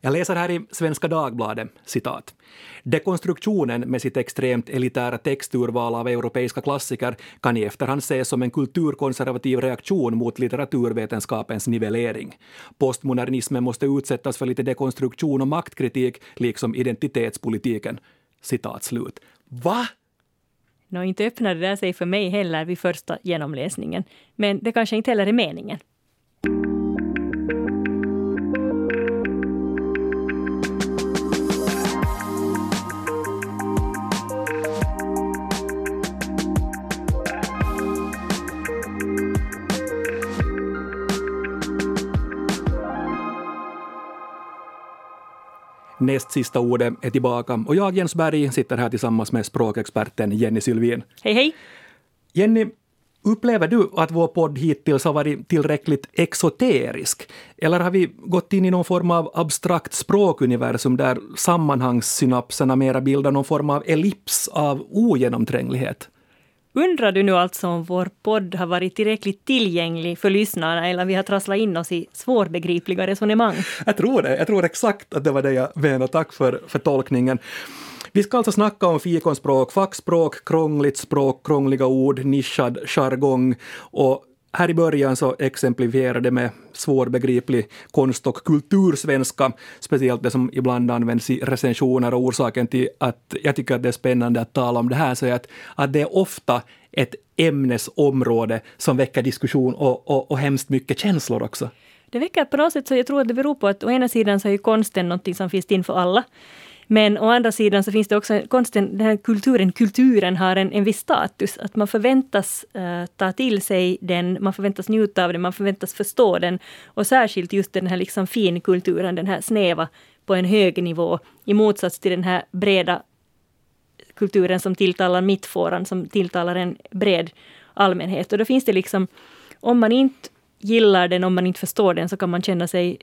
Jag läser här i Svenska Dagbladet, citat. Dekonstruktionen med sitt extremt elitära texturval av europeiska klassiker kan i efterhand ses som en kulturkonservativ reaktion mot litteraturvetenskapens nivellering. Postmodernismen måste utsättas för lite dekonstruktion och maktkritik, liksom identitetspolitiken. Citat slut. Va? Nå, inte öppnade det där sig för mig heller vid första genomläsningen. Men det kanske inte heller är meningen. Näst sista ordet är tillbaka och jag, Jens Berg, sitter här tillsammans med språkexperten Jenny Sylvin. Hej, hej! Jenny, upplever du att vår podd hittills har varit tillräckligt exoterisk? Eller har vi gått in i någon form av abstrakt språkuniversum där sammanhangssynapserna mera bildar någon form av ellips av ogenomtränglighet? Undrar du nu alltså om vår podd har varit tillräckligt tillgänglig för lyssnarna eller vi har trasslat in oss i svårbegripliga resonemang? Jag tror det. Jag tror exakt att det var det jag menade. Tack för, för tolkningen. Vi ska alltså snacka om fikonspråk, fackspråk, krångligt språk, krångliga ord, nischad jargong och här i början så exemplifierade det med svårbegriplig konst och kultursvenska, speciellt det som ibland används i recensioner och orsaken till att jag tycker att det är spännande att tala om det här så är att, att det är ofta ett ämnesområde som väcker diskussion och, och, och hemskt mycket känslor också. Det väcker på något sätt så jag tror att det beror på att å ena sidan så är ju konsten någonting som finns in för alla. Men å andra sidan så finns det också konsten, den här kulturen, kulturen har en, en viss status. Att man förväntas uh, ta till sig den, man förväntas njuta av den, man förväntas förstå den. Och särskilt just den här liksom finkulturen, den här snäva på en hög nivå. I motsats till den här breda kulturen som tilltalar mittfåran, som tilltalar en bred allmänhet. Och då finns det liksom, om man inte gillar den, om man inte förstår den, så kan man känna sig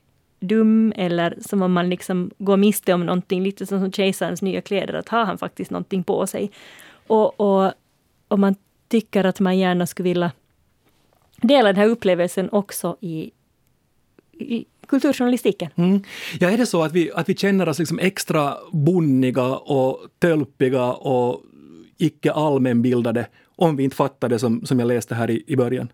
dum eller som om man liksom går miste om någonting, lite som, som kejsarens nya kläder, att har han faktiskt någonting på sig? Och, och, och man tycker att man gärna skulle vilja dela den här upplevelsen också i, i kulturjournalistiken. Mm. Ja, är det så att vi, att vi känner oss liksom extra bonniga och tölpiga och icke allmänbildade om vi inte fattar det som, som jag läste här i, i början?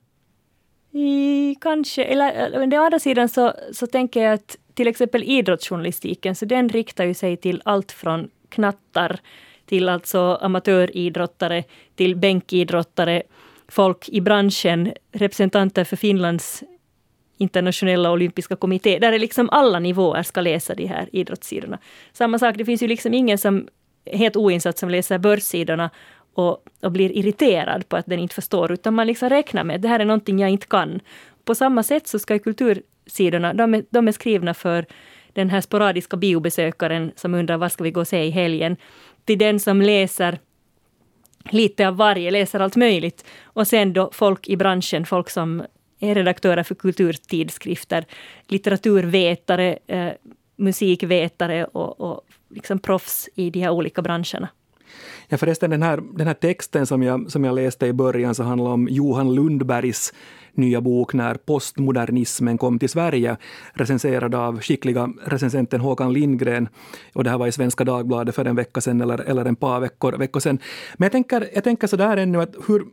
I, kanske, eller men å andra sidan så, så tänker jag att till exempel idrottsjournalistiken, så den riktar ju sig till allt från knattar till alltså amatöridrottare, till bänkidrottare, folk i branschen, representanter för Finlands internationella olympiska kommitté, där är liksom alla nivåer ska läsa de här idrottssidorna. Samma sak, det finns ju liksom ingen som helt oinsatt som läser börssidorna och, och blir irriterad på att den inte förstår, utan man liksom räknar med att det här är någonting jag inte kan. På samma sätt så ska kultursidorna, de är, de är skrivna för den här sporadiska biobesökaren som undrar vad ska vi gå och se i helgen, till den som läser lite av varje, läser allt möjligt. Och sen då folk i branschen, folk som är redaktörer för kulturtidskrifter, litteraturvetare, eh, musikvetare och, och liksom proffs i de här olika branscherna. Ja förresten, den här, den här texten som jag, som jag läste i början så handlar om Johan Lundbergs nya bok När postmodernismen kom till Sverige, recenserad av skickliga recensenten Håkan Lindgren. Och det här var i Svenska Dagbladet för en vecka sedan eller, eller en par veckor, veckor sedan. Men jag tänker, jag tänker sådär ännu att hur,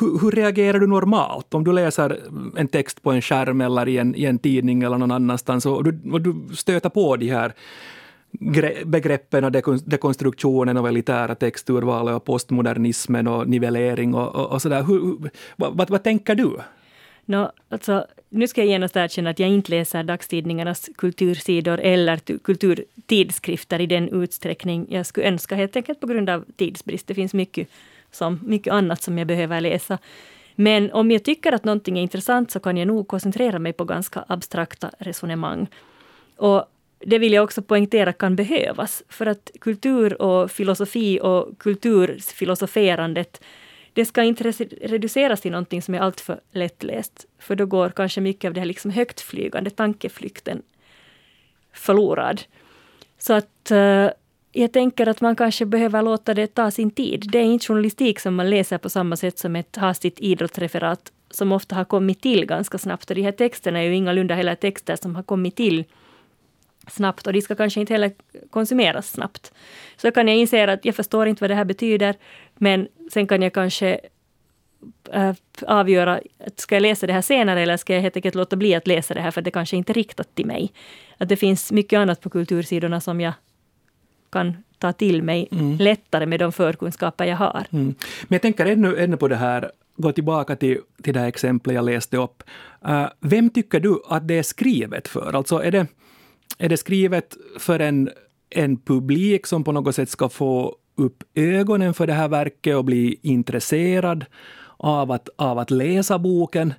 hur, hur, reagerar du normalt? Om du läser en text på en skärm eller i en, i en tidning eller någon annanstans och du, och du stöter på de här begreppen och dekonstruktionen av elitära texturval och postmodernismen och nivellering och, och, och sådär. Vad, vad, vad tänker du? No, alltså, nu ska jag genast erkänna att jag inte läser dagstidningarnas kultursidor eller kulturtidskrifter i den utsträckning jag skulle önska, helt enkelt på grund av tidsbrist. Det finns mycket, som, mycket annat som jag behöver läsa. Men om jag tycker att någonting är intressant så kan jag nog koncentrera mig på ganska abstrakta resonemang. Och det vill jag också poängtera kan behövas. För att kultur och filosofi och kulturfilosoferandet det ska inte reduceras till någonting som är alltför lättläst. För då går kanske mycket av det här liksom högtflygande tankeflykten förlorad. Så att uh, jag tänker att man kanske behöver låta det ta sin tid. Det är inte journalistik som man läser på samma sätt som ett hastigt idrottsreferat som ofta har kommit till ganska snabbt. Och de här texterna är ju ingalunda heller texter som har kommit till snabbt och de ska kanske inte heller konsumeras snabbt. Så kan jag inse att jag förstår inte vad det här betyder, men sen kan jag kanske äh, avgöra, ska jag läsa det här senare eller ska jag helt enkelt låta bli att läsa det här för det kanske inte är riktat till mig. Att det finns mycket annat på kultursidorna som jag kan ta till mig mm. lättare med de förkunskaper jag har. Mm. Men jag tänker ännu, ännu på det här, gå tillbaka till, till det här exemplet jag läste upp. Uh, vem tycker du att det är skrivet för? Alltså är det, är det skrivet för en, en publik som på något sätt ska få upp ögonen för det här verket och bli intresserad av att, av att läsa boken?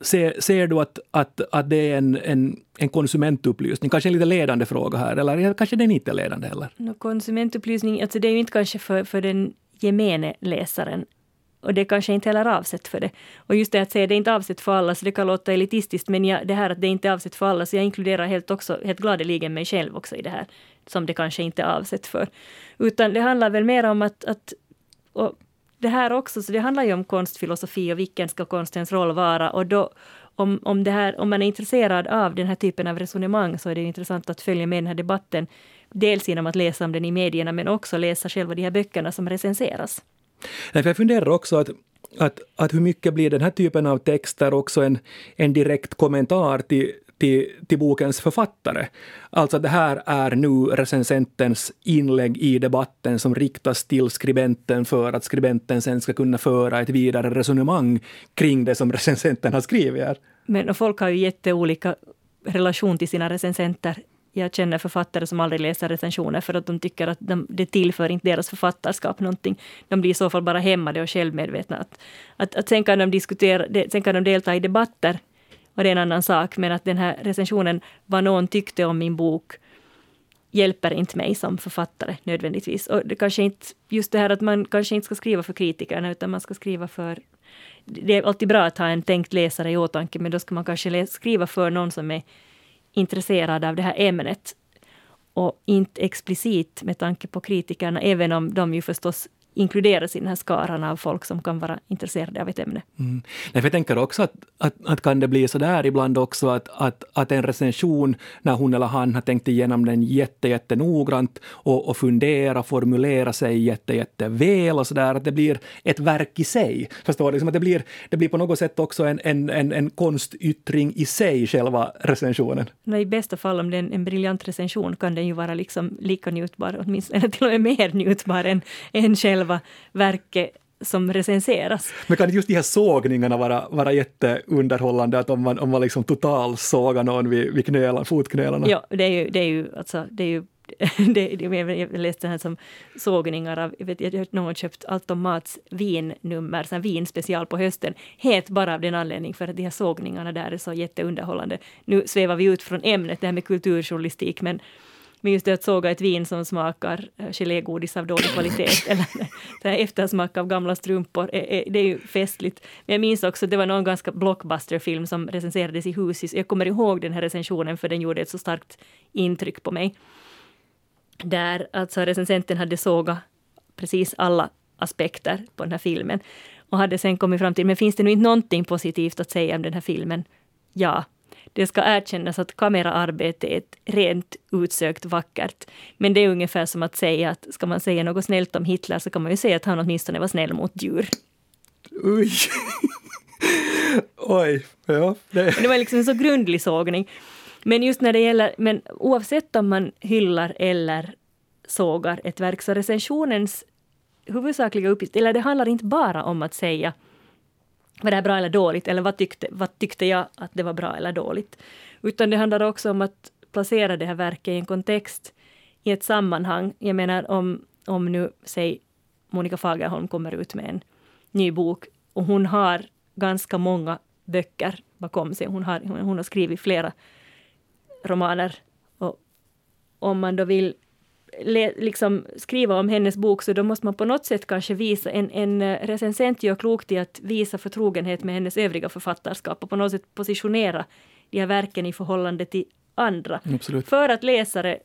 Ser, ser du att, att, att det är en, en, en konsumentupplysning? Kanske en lite ledande fråga här, eller kanske den inte är ledande heller? No, konsumentupplysning, alltså det är ju inte kanske för, för den gemene läsaren. Och det är kanske inte heller avsett för det. Och just det att säga det är inte avsett för alla, så det kan låta elitistiskt, men jag, det här att det inte är avsett för alla, så jag inkluderar helt, också, helt gladeligen mig själv också i det här, som det kanske inte är avsett för. Utan det handlar väl mer om att, att och det här också, så det handlar ju om konstfilosofi och vilken ska konstens roll vara. Och då, om, om, det här, om man är intresserad av den här typen av resonemang så är det intressant att följa med den här debatten. Dels genom att läsa om den i medierna men också läsa själva de här böckerna som recenseras. Nej, för jag funderar också att, att, att hur mycket blir den här typen av texter också en, en direkt kommentar till, till, till bokens författare. Alltså det här är nu recensentens inlägg i debatten som riktas till skribenten för att skribenten sen ska kunna föra ett vidare resonemang kring det som recensenten har skrivit. Här. Men folk har ju jätteolika relation till sina recensenter jag känner författare som aldrig läser recensioner för att de tycker att de, det tillför inte deras författarskap någonting. De blir i så fall bara hämmade och självmedvetna. Att, att, att sen, kan de diskutera, sen kan de delta i debatter och det är en annan sak. Men att den här recensionen, vad någon tyckte om min bok, hjälper inte mig som författare nödvändigtvis. Och det kanske inte, just det här att man kanske inte ska skriva för kritikerna, utan man ska skriva för... Det är alltid bra att ha en tänkt läsare i åtanke, men då ska man kanske skriva för någon som är intresserad av det här ämnet. Och inte explicit med tanke på kritikerna, även om de ju förstås inkluderas i den här skaran av folk som kan vara intresserade av ett ämne. Mm. Jag tänker också att, att, att kan det bli så där ibland också att, att, att en recension, när hon eller han har tänkt igenom den jätte, jätte noggrant och, och fundera, formulera sig jätte, jätte väl och så där, att det blir ett verk i sig. Förstår du? Liksom att det, blir, det blir på något sätt också en, en, en, en konstyttring i sig, själva recensionen. No, I bästa fall, om det är en, en briljant recension, kan den ju vara liksom lika njutbar, åtminstone till och med mer njutbar än, än själva själva verket som recenseras. Men kan just de här sågningarna vara, vara jätteunderhållande, att om man, om man liksom total sågar någon vid, vid knölan, fotknölarna? Ja, det är ju, det är ju, alltså, det är ju det, det, jag läste här som sågningar av, jag vet jag har någon köpt Allt Mats vinnummer, så vinspecial på hösten, helt bara av den anledningen för att de här sågningarna där är så jätteunderhållande. Nu svävar vi ut från ämnet, det här med kulturjournalistik, men men just det att såga ett vin som smakar eh, gelégodis av dålig kvalitet eller eftersmak av gamla strumpor, det är ju festligt. Men jag minns också, det var någon ganska blockbuster-film som recenserades i Husis. Jag kommer ihåg den här recensionen för den gjorde ett så starkt intryck på mig. Där alltså recensenten hade sågat precis alla aspekter på den här filmen och hade sen kommit fram till, men finns det nu inte någonting positivt att säga om den här filmen? Ja, det ska erkännas att kameraarbete är ett rent utsökt vackert. Men det är ungefär som att säga att ska man säga något snällt om Hitler så kan man ju säga att han åtminstone var snäll mot djur. Oj! Oj, ja. Det. det var liksom en så grundlig sågning. Men just när det gäller, men oavsett om man hyllar eller sågar ett verk, så recensionens huvudsakliga uppgift, eller det handlar inte bara om att säga var det här bra eller dåligt? Eller vad tyckte, vad tyckte jag att det var bra eller dåligt? Utan det handlar också om att placera det här verket i en kontext, i ett sammanhang. Jag menar om, om nu, säg Monica Fagerholm kommer ut med en ny bok och hon har ganska många böcker bakom sig. Hon har, hon har skrivit flera romaner. Och om man då vill liksom skriva om hennes bok så då måste man på något sätt kanske visa, en, en eh, recensent gör klokt i att visa förtrogenhet med hennes övriga författarskap och på något sätt positionera de här verken i förhållande till andra. Absolut. För att läsare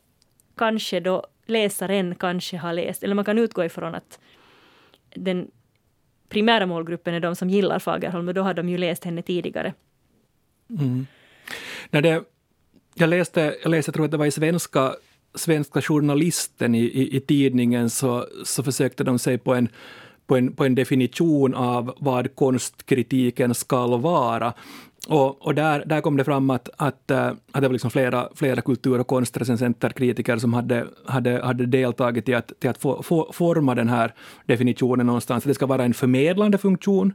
kanske då, läsaren kanske har läst, eller man kan utgå ifrån att den primära målgruppen är de som gillar Fagerholm och då har de ju läst henne tidigare. Mm. När det jag läste, jag läste, tror att det var i svenska, svenska journalisten i, i, i tidningen, så, så försökte de sig på en på en, på en definition av vad konstkritiken ska vara. Och, och där, där kom det fram att, att, eh, att det var liksom flera, flera kultur och konstrecensenter, kritiker som hade, hade, hade deltagit i att, till att få, få, forma den här definitionen någonstans. Det ska vara en förmedlande funktion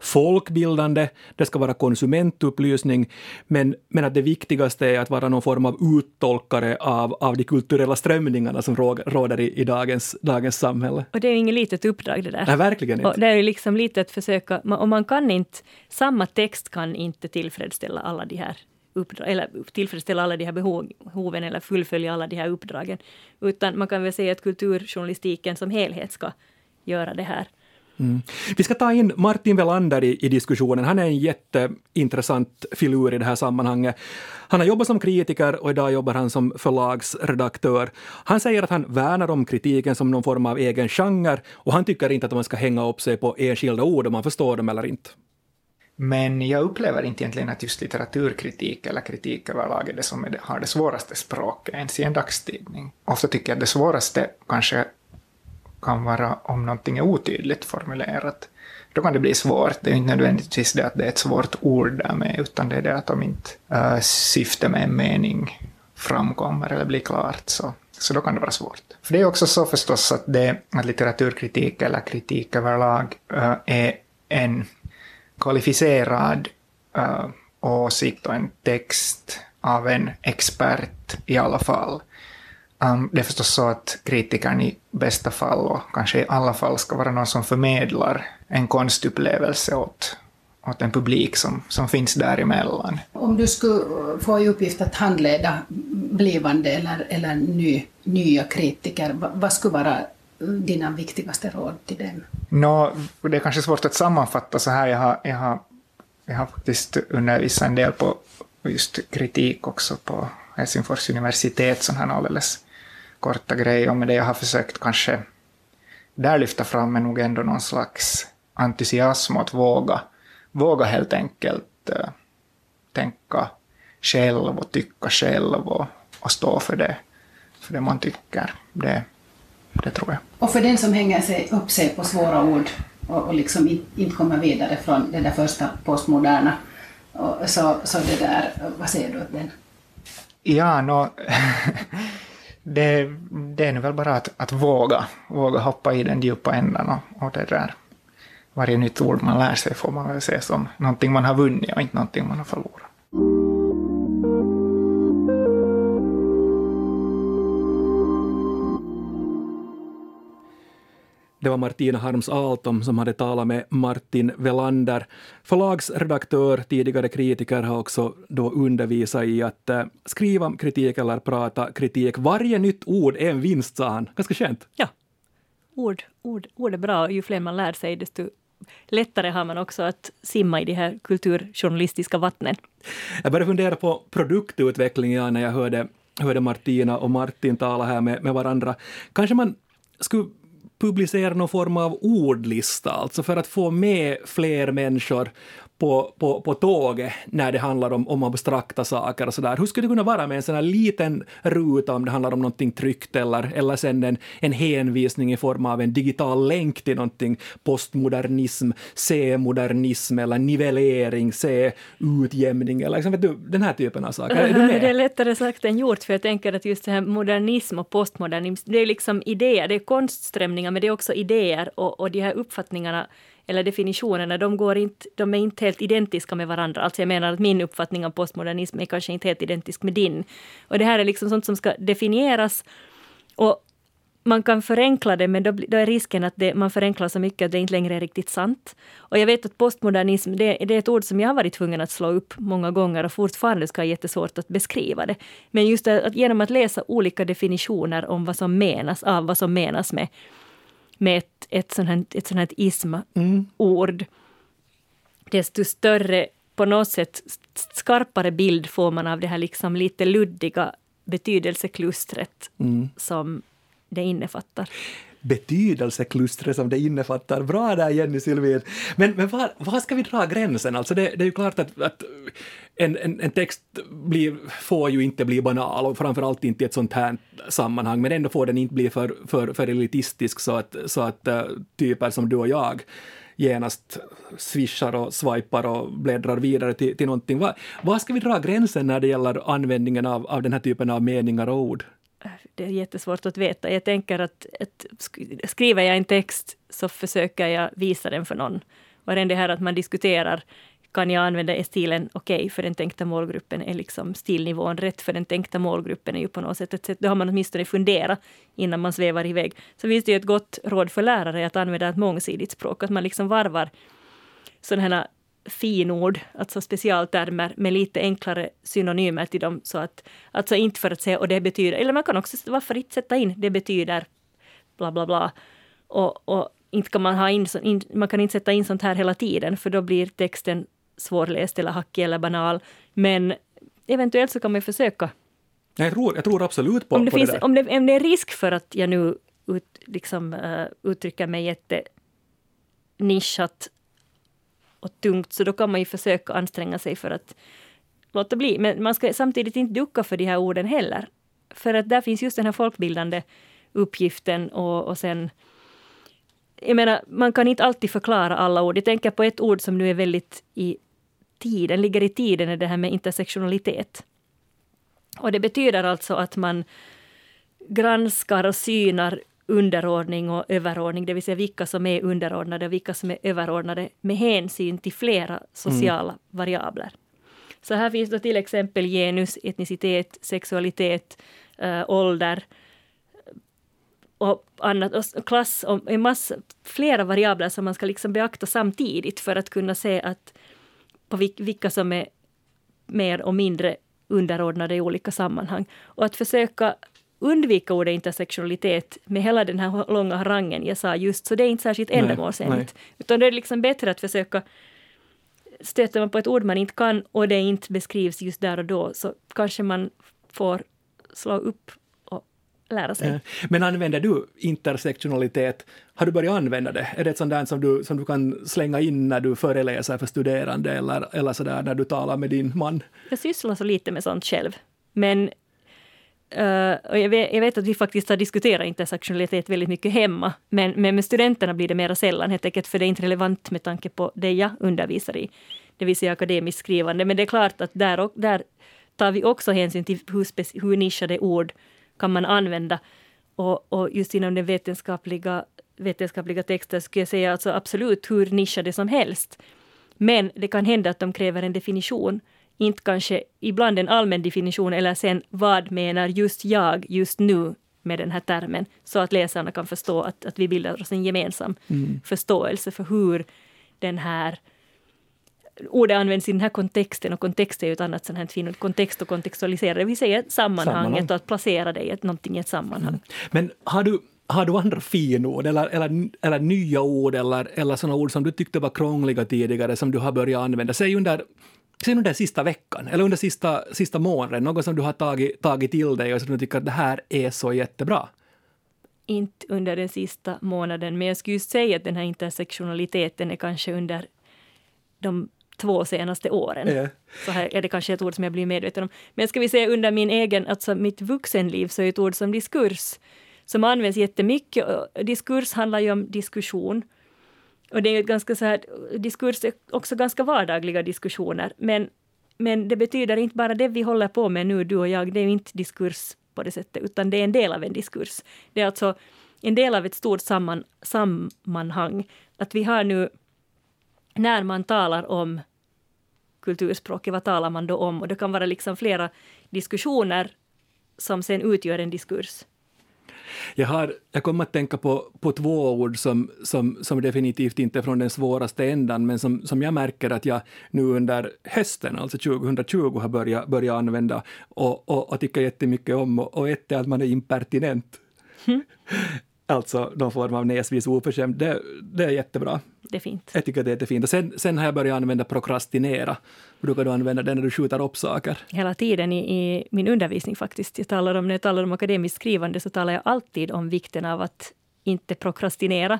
folkbildande, det ska vara konsumentupplysning, men, men att det viktigaste är att vara någon form av uttolkare av, av de kulturella strömningarna som råder i, i dagens, dagens samhälle. Och det är inget litet uppdrag det där. Nej, verkligen inte. Och det är ju liksom lite att försöka, och man kan inte, samma text kan inte tillfredsställa alla de här uppdrag, eller tillfredsställa alla de här behoven eller fullfölja alla de här uppdragen. Utan man kan väl säga att kulturjournalistiken som helhet ska göra det här. Mm. Vi ska ta in Martin Velander i, i, diskussionen. Han är en jätteintressant filur i det här sammanhanget. Han har jobbat som kritiker och idag jobbar han som förlagsredaktör. Han säger att han värnar om kritiken som någon form av egen genre och han tycker inte att man ska hänga upp sig på enskilda ord om man förstår dem eller inte. Men jag upplever inte egentligen att just litteraturkritik eller kritik överlag är det som är det, har det svåraste språket ens i en dagstidning. Ofta tycker jag att det svåraste kanske kan vara om någonting är otydligt formulerat. Då kan det bli svårt. Det är inte nödvändigtvis det att det är ett svårt ord där med, utan det är det att om inte äh, syftet med en mening framkommer eller blir klart, så, så då kan det vara svårt. För det är också så förstås att, det, att litteraturkritik eller kritik överlag äh, är en kvalificerad äh, åsikt och en text av en expert i alla fall. Um, det är förstås så att kritikern i bästa fall och kanske i alla fall ska vara någon som förmedlar en konstupplevelse åt, åt en publik som, som finns däremellan. Om du skulle få i uppgift att handleda blivande eller, eller ny, nya kritiker, vad, vad skulle vara dina viktigaste råd till dem? No, det är kanske svårt att sammanfatta så här. Jag har, jag har, jag har faktiskt undervisat en del på just kritik också på Helsingfors universitet, sån här alldeles korta grejer. Och med det jag har försökt kanske där lyfta fram är nog ändå någon slags entusiasm att våga, våga helt enkelt uh, tänka själv och tycka själv och, och stå för det, för det man tycker. Det, det tror jag. Och för den som hänger sig upp sig på svåra ord och, och liksom inte kommer vidare från det där första postmoderna, och så, så det där, vad säger du åt den? Ja, no, det, det är väl bara att, att våga, våga hoppa i den djupa änden. och, och det där. Varje nytt ord man lär sig får man väl se som någonting man har vunnit och inte någonting man har förlorat. Det var Martina Harms Altom som hade talat med Martin Velander. Förlagsredaktör, tidigare kritiker, har också då undervisat i att uh, skriva kritik eller prata kritik. Varje nytt ord är en vinst, sa han. Ganska skönt. Ja. Ord, ord, ord är bra. Ju fler man lär sig, desto lättare har man också att simma i de här kulturjournalistiska vattnen. Jag började fundera på produktutveckling när jag hörde, hörde Martina och Martin tala här med, med varandra. Kanske man skulle publicera någon form av ordlista, alltså för att få med fler människor på, på, på tåget när det handlar om, om abstrakta saker och sådär. Hur skulle det kunna vara med en sån här liten ruta om det handlar om någonting tryckt eller, eller sen en, en hänvisning i form av en digital länk till någonting postmodernism, C-modernism eller nivellering, C-utjämning eller liksom, vet du, den här typen av saker. Är du med? Det är lättare sagt än gjort för jag tänker att just det här modernism och postmodernism, det är liksom idéer, det är konstströmningar men det är också idéer och, och de här uppfattningarna eller definitionerna, de, går inte, de är inte helt identiska med varandra. Alltså jag menar att min uppfattning av postmodernism är kanske inte helt identisk med din. Och det här är liksom sånt som ska definieras. Och man kan förenkla det, men då, då är risken att det, man förenklar så mycket att det inte längre är riktigt sant. Och jag vet att postmodernism, det, det, är ett ord som jag har varit tvungen att slå upp många gånger och fortfarande ska ha jättesvårt att beskriva det. Men just det, att genom att läsa olika definitioner om vad som menas, av vad som menas med med ett, ett sånt här, ett sånt här ism-ord, mm desto större, på något sätt skarpare bild får man av det här liksom lite luddiga betydelseklustret mm. som det innefattar. betydelseklustret som det innefattar. Bra där Jenny Sylvin. Men, men var, var ska vi dra gränsen? Alltså det, det är ju klart att, att en, en, en, text blir, får ju inte bli banal och framförallt inte i ett sånt här sammanhang, men ändå får den inte bli för, för, för elitistisk så att, så att uh, typer som du och jag genast swishar och swipar och bläddrar vidare till, till någonting. Var, var ska vi dra gränsen när det gäller användningen av, av den här typen av meningar och ord? Det är jättesvårt att veta. Jag tänker att, att skriver jag en text så försöker jag visa den för någon. Och det här att man diskuterar kan jag använda är stilen okej okay för den tänkta målgruppen? Är liksom stilnivån rätt för den tänkta målgruppen? är ju på något sätt ett sätt, då har man åtminstone funderat innan man svävar iväg. Så finns det ju ett gott råd för lärare att använda ett mångsidigt språk, att man liksom varvar sådana här finord, alltså specialtermer med lite enklare synonymer till dem. Så att, alltså inte för att säga och det betyder, eller man kan också varför inte sätta in det betyder bla bla bla. Och, och inte kan man ha in, man kan inte sätta in sånt här hela tiden för då blir texten svårläst eller hackig eller banal. Men eventuellt så kan man ju försöka. Jag tror, jag tror absolut på, om det på finns, det där. Om det, om det är risk för att jag nu ut, liksom, uh, uttrycker mig jätte nischat och tungt, så då kan man ju försöka anstränga sig för att låta bli. Men man ska samtidigt inte ducka för de här orden heller. För att där finns just den här folkbildande uppgiften och, och sen jag menar, man kan inte alltid förklara alla ord. Jag tänker på ett ord som nu är väldigt i tiden, ligger i tiden, är det här med intersektionalitet. Och det betyder alltså att man granskar och synar underordning och överordning, det vill säga vilka som är underordnade och vilka som är överordnade med hänsyn till flera sociala mm. variabler. Så här finns då till exempel genus, etnicitet, sexualitet, äh, ålder, och annat, och klass och en massa, flera variabler som man ska liksom beakta samtidigt för att kunna se att på vilka som är mer och mindre underordnade i olika sammanhang. Och att försöka undvika ordet intersektionalitet med hela den här långa harangen jag sa just, så det är inte särskilt ändamålsenligt. Utan det är liksom bättre att försöka stöter man på ett ord man inte kan och det inte beskrivs just där och då, så kanske man får slå upp lära sig. Men använder du intersektionalitet? Har du börjat använda det? Är det ett sånt där som du, som du kan slänga in när du föreläser för studerande eller, eller så där när du talar med din man? Jag sysslar så lite med sånt själv. Men Uh, och jag vet, jag, vet, att vi faktiskt har diskuterat intersektionalitet väldigt mycket hemma, men, men med studenterna blir det mera sällan, helt enkelt för det är inte relevant med tanke på det jag undervisar i, det vill säga akademiskt skrivande. Men det är klart att där, och, där tar vi också hänsyn till hur, hur nischade ord kan man använda. Och, och just inom den vetenskapliga, vetenskapliga texten skulle jag säga alltså absolut hur nischade som helst. Men det kan hända att de kräver en definition. Inte kanske ibland en allmän definition eller sen vad menar just jag just nu med den här termen så att läsarna kan förstå att, att vi bildar oss en gemensam mm. förståelse för hur den här ordet används i den här kontexten och kontext är ju ett annat sånt här fint kontext och kontextualisera, det vill säga sammanhanget Sammanhang. och att placera det i någonting i ett sammanhang. Mm. Men har du har du andra finord eller, eller, eller nya ord eller, eller sådana ord som du tyckte var krångliga tidigare som du har börjat använda? Säg under, säg under sista veckan eller under sista, sista månaden, något som du har tagit, tagit till dig och som du tycker att det här är så jättebra? Inte under den sista månaden, men jag skulle säga att den här intersektionaliteten är kanske under de två senaste åren. Yeah. Så här är det kanske ett ord som jag blir medveten om. Men ska vi säga under min egen, alltså mitt vuxenliv, så är ett ord som diskurs, som används jättemycket. Diskurs handlar ju om diskussion. Och det är ganska så här, diskurs är också ganska vardagliga diskussioner. Men, men det betyder inte bara det vi håller på med nu, du och jag, det är inte diskurs på det sättet, utan det är en del av en diskurs. Det är alltså en del av ett stort samman, sammanhang. Att vi har nu när man talar om kulturspråket, vad talar man då om? Och det kan vara liksom flera diskussioner som sen utgör en diskurs. Jag, har, jag kommer att tänka på, på två ord som, som, som definitivt inte är från den svåraste ändan, men som, som jag märker att jag nu under hösten, alltså 2020, har börjat, börjat använda och, och, och tycker jättemycket om. Och, och ett är att man är impertinent. Mm. Alltså någon form av näsvis oförskämd. Det, det är jättebra. Det är fint. Jag tycker det är jättefint. Och sen, sen har jag börjat använda prokrastinera. Brukar du använda det när du skjuter upp saker? Hela tiden i, i, min undervisning faktiskt. Jag talar om, när jag talar om akademiskt skrivande så talar jag alltid om vikten av att inte prokrastinera.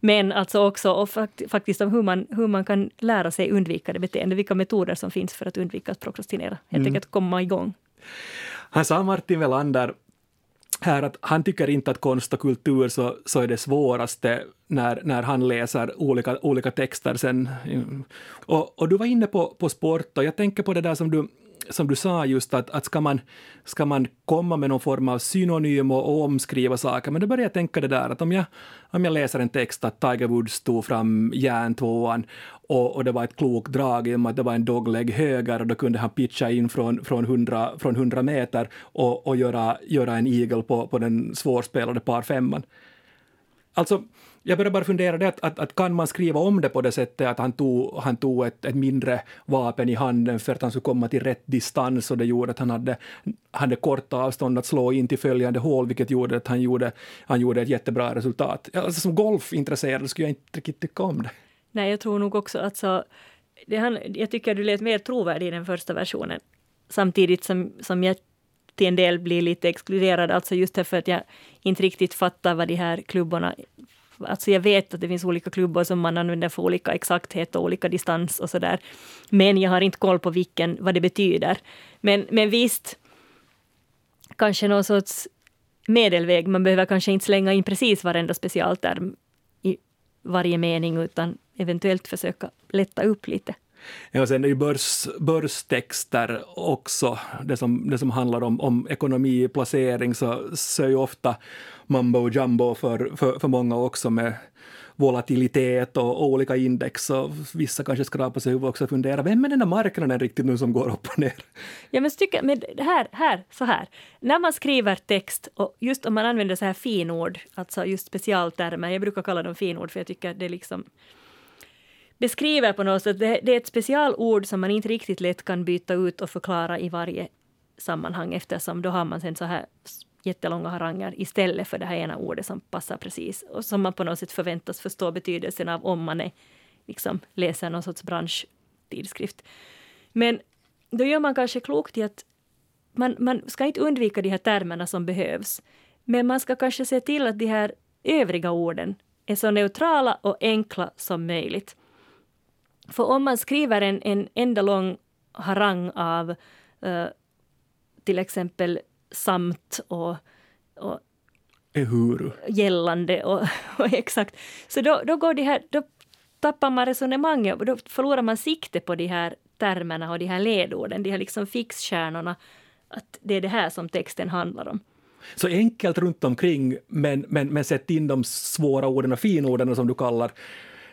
Men alltså också och faktiskt om hur man, hur man kan lära sig undvika det beteendet, vilka metoder som finns för att undvika att prokrastinera. Helt mm. enkelt komma igång. Han sa Martin Welander här att han tycker inte att konst och kultur så, så är det svåraste när, när han läser olika, olika texter sen. Mm. Och, och du var inne på, på sport och jag tänker på det där som du som du sa just att, att ska, man, ska man komma med någon form av synonym och, och omskriva saker, men då börjar jag tänka det där att om jag, om jag läser en text att Tiger Woods tog fram järntvåan och, och det var ett klokt drag i och med att det var en dogleg höger och då kunde han pitcha in från, från, 100, från 100 meter och, och göra, göra en eagle på, på den svårspelade par femman. Alltså, jag började bara fundera det att, att, att, kan man skriva om det på det sättet att han tog, han tog ett, ett mindre vapen i handen för att han skulle komma till rätt distans och det gjorde att han hade, hade korta avstånd att slå in till följande hål vilket gjorde att han gjorde, han gjorde ett jättebra resultat. Alltså, som golfintresserad skulle jag inte riktigt tycka om det. Nej, jag tror nog också att så, det han, jag tycker du lät mer trovärdig i den första versionen. Samtidigt som, som jag till en del blir lite exkluderad, alltså just därför att jag inte riktigt fattar vad de här klubborna Alltså jag vet att det finns olika klubbor som man använder för olika exakthet och olika distans och sådär. Men jag har inte koll på vilken, vad det betyder. Men, men visst, kanske någon sorts medelväg. Man behöver kanske inte slänga in precis varenda specialterm i varje mening, utan eventuellt försöka lätta upp lite. Ja, sen är ju börs, börstexter också, det som, det som handlar om, om ekonomi, placering, så, så är ju ofta mambo jumbo för, för, för många också med volatilitet och, och olika index. Och vissa kanske skrapar sig huvudet också och funderar, vem är den där marknaden riktigt nu som går upp och ner? Ja men tycker, men här, här, så här, när man skriver text och just om man använder så här finord, alltså just specialtermer, jag brukar kalla dem finord för jag tycker det liksom beskriver på något sätt, det, det är ett specialord som man inte riktigt lätt kan byta ut och förklara i varje sammanhang eftersom då har man sen så här jättelånga haranger istället för det här ena ordet som passar precis och som man på något sätt förväntas förstå betydelsen av om man är, liksom, läser någon sorts branschtidskrift. Men då gör man kanske klokt i att man, man ska inte undvika de här termerna som behövs. Men man ska kanske se till att de här övriga orden är så neutrala och enkla som möjligt. För om man skriver en, en enda lång harang av uh, till exempel samt och, och Ehuru. gällande och, och, exakt, så då, då, går det här, då tappar man resonemanget och då förlorar man sikte på de här termerna och de här ledorden, de här liksom fixstjärnorna, att det är det här som texten handlar om. Så enkelt runt omkring, men, men, men sätt in de svåra orden och finorden som du kallar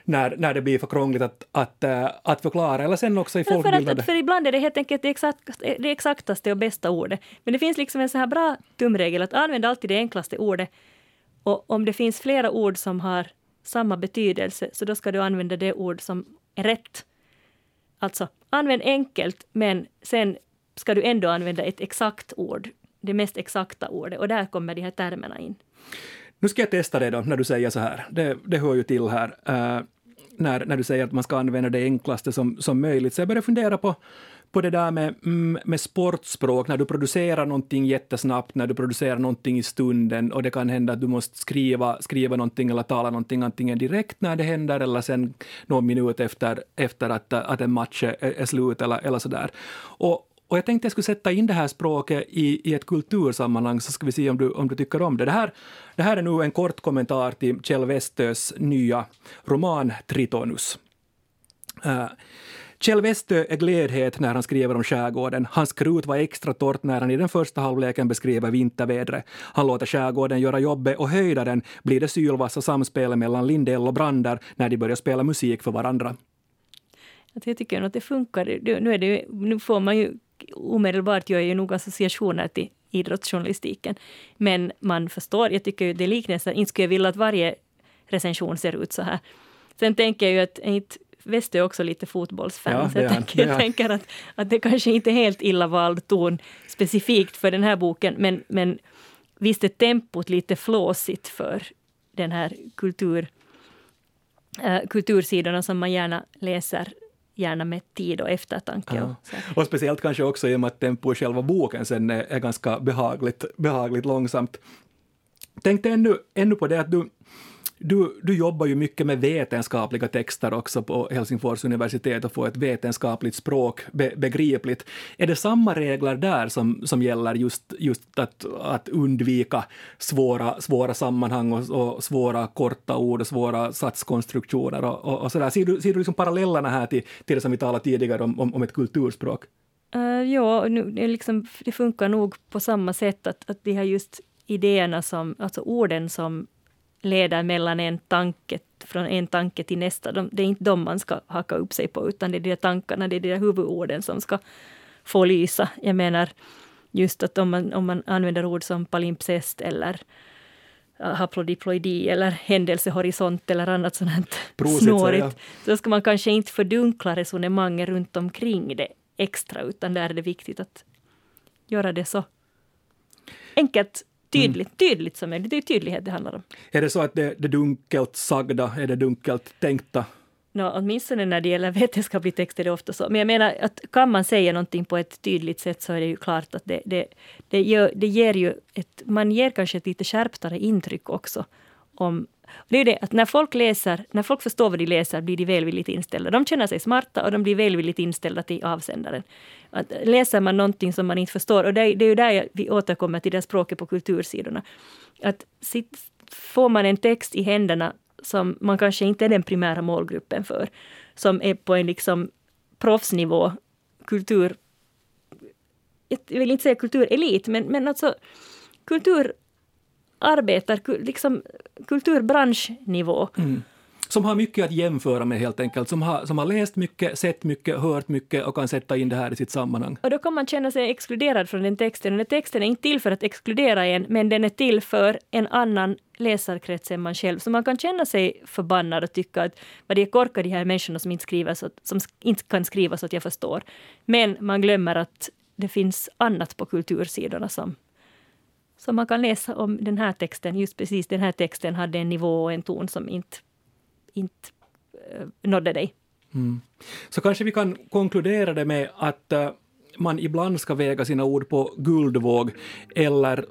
när, när det blir för krångligt att, att, äh, att förklara. Eller sen också i folkbildande... För, för ibland är det helt enkelt det, exakt, det exaktaste och bästa ordet. Men det finns liksom en så här bra tumregel att använda alltid det enklaste ordet. Och om det finns flera ord som har samma betydelse, så då ska du använda det ord som är rätt. Alltså, använd enkelt, men sen ska du ändå använda ett exakt ord, det mest exakta ordet, och där kommer de här termerna in. Nu ska jag testa det då, när du säger så här. Det, det hör ju till här. Uh, när, när du säger att man ska använda det enklaste som, som möjligt. Så jag börjar fundera på, på det där med, mm, med sportspråk, när du producerar någonting jättesnabbt, när du producerar någonting i stunden och det kan hända att du måste skriva, skriva någonting eller tala någonting antingen direkt när det händer eller sen någon minut efter, efter att, att en match är, är slut eller, eller sådär. Och, och jag tänkte jag skulle sätta in det här språket i, i ett kultursammanhang, så ska vi se om du, om du tycker om det. Det här, det här är nu en kort kommentar till Kjell Westös nya roman Tritonus. Uh, Kjell Westö är glädhet när han skriver om skärgården. Hans krut var extra torrt när han i den första halvleken beskriver vintervädret. Han låter skärgården göra jobbet och höjdaren blir det sylvassa samspelet mellan Lindell och Brander när de börjar spela musik för varandra. Alltså jag tycker att det funkar. Nu, är det, nu får man ju omedelbart gör ju nog associationer till idrottsjournalistiken. Men man förstår, jag tycker ju det liknelsen, inte skulle jag vilja att varje recension ser ut så här. Sen tänker jag ju att inte West är också lite fotbollsfan, ja, så jag tänker, jag tänker att, att det kanske inte är helt illa vald ton specifikt för den här boken, men, men visst är tempot lite flåsigt för den här kultur, äh, kultursidorna som man gärna läser gärna med tid och eftertanke. Ja. Och, och speciellt kanske också i och med att tempo i själva boken sen är, är ganska behagligt, behagligt långsamt. tänkte ännu, ännu på det att du, du, du jobbar ju mycket med vetenskapliga texter också på Helsingfors universitet och får ett vetenskapligt språk be, begripligt. Är det samma regler där som, som gäller just, just att, att undvika svåra, svåra sammanhang och, och svåra korta ord och svåra satskonstruktioner och, och, och sådär? Ser du, ser du liksom parallellerna här till, till det som vi talade tidigare om, om, om ett kulturspråk? Uh, ja, nu, det, liksom, det funkar nog på samma sätt att, att de här just idéerna som, alltså orden som leder mellan en tanke, från en tanke till nästa. De, det är inte de man ska haka upp sig på, utan det är de tankarna, det är de huvudorden som ska få lysa. Jag menar, just att om man, om man använder ord som palimpsest eller haplodiploidi eller händelsehorisont eller annat sånt snårigt, så ska man kanske inte fördunkla resonemanget runt omkring det extra, utan där är det viktigt att göra det så enkelt tydligt, mm. tydligt som möjligt. Det är tydlighet det handlar om. Är det så att det, det dunkelt sagda är det dunkelt tänkta? No, åtminstone när det gäller vetenskaplig text är det ofta så. Men jag menar att kan man säga någonting på ett tydligt sätt så är det ju klart att det, det, det, gör, det ger ju ett, man ger kanske ett lite skärptare intryck också om det är det att när folk läser, när folk förstår vad de läser blir de välvilligt inställda. De känner sig smarta och de blir välvilligt inställda till avsändaren. Att läser man någonting som man inte förstår, och det, är, det är ju där vi återkommer till det språket på kultursidorna. Att sitt, får man en text i händerna som man kanske inte är den primära målgruppen för, som är på en liksom proffsnivå, kultur... Jag vill inte säga kulturelit, men, men alltså kultur arbetar liksom kulturbranschnivå. Mm. Som har mycket att jämföra med helt enkelt, som har, som har läst mycket, sett mycket, hört mycket och kan sätta in det här i sitt sammanhang. Och då kan man känna sig exkluderad från den texten. Den texten är inte till för att exkludera en, men den är till för en annan läsarkrets än man själv. Så man kan känna sig förbannad och tycka att vad det är korkade de här människorna som inte, skriver så, som inte kan skriva så att jag förstår. Men man glömmer att det finns annat på kultursidorna som så man kan läsa om den här texten, just precis den här texten hade en nivå och en ton som inte, inte uh, nådde dig. Mm. Så kanske vi kan konkludera det med att uh, man ibland ska väga sina ord på guldvåg, eller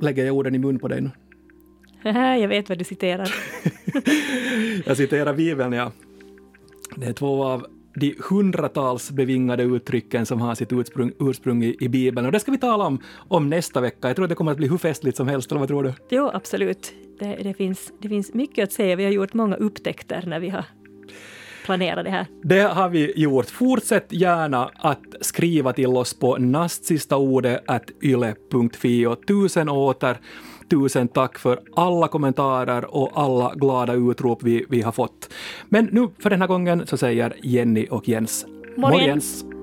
lägger jag orden i mun på dig nu? jag vet vad du citerar. jag citerar Bibeln, ja. Det är två av de hundratals bevingade uttrycken som har sitt ursprung, ursprung i, i Bibeln. Och det ska vi tala om, om nästa vecka. Jag tror att det kommer att bli hur festligt som helst, eller vad tror du? Jo, absolut. Det, det, finns, det finns mycket att säga. Vi har gjort många upptäckter när vi har planerat det här. Det har vi gjort. Fortsätt gärna att skriva till oss på nastsistaordet.yle.fi och tusen åter Tusen tack för alla kommentarer och alla glada utrop vi, vi har fått. Men nu för den här gången så säger Jenny och Jens Morgens. Morgens.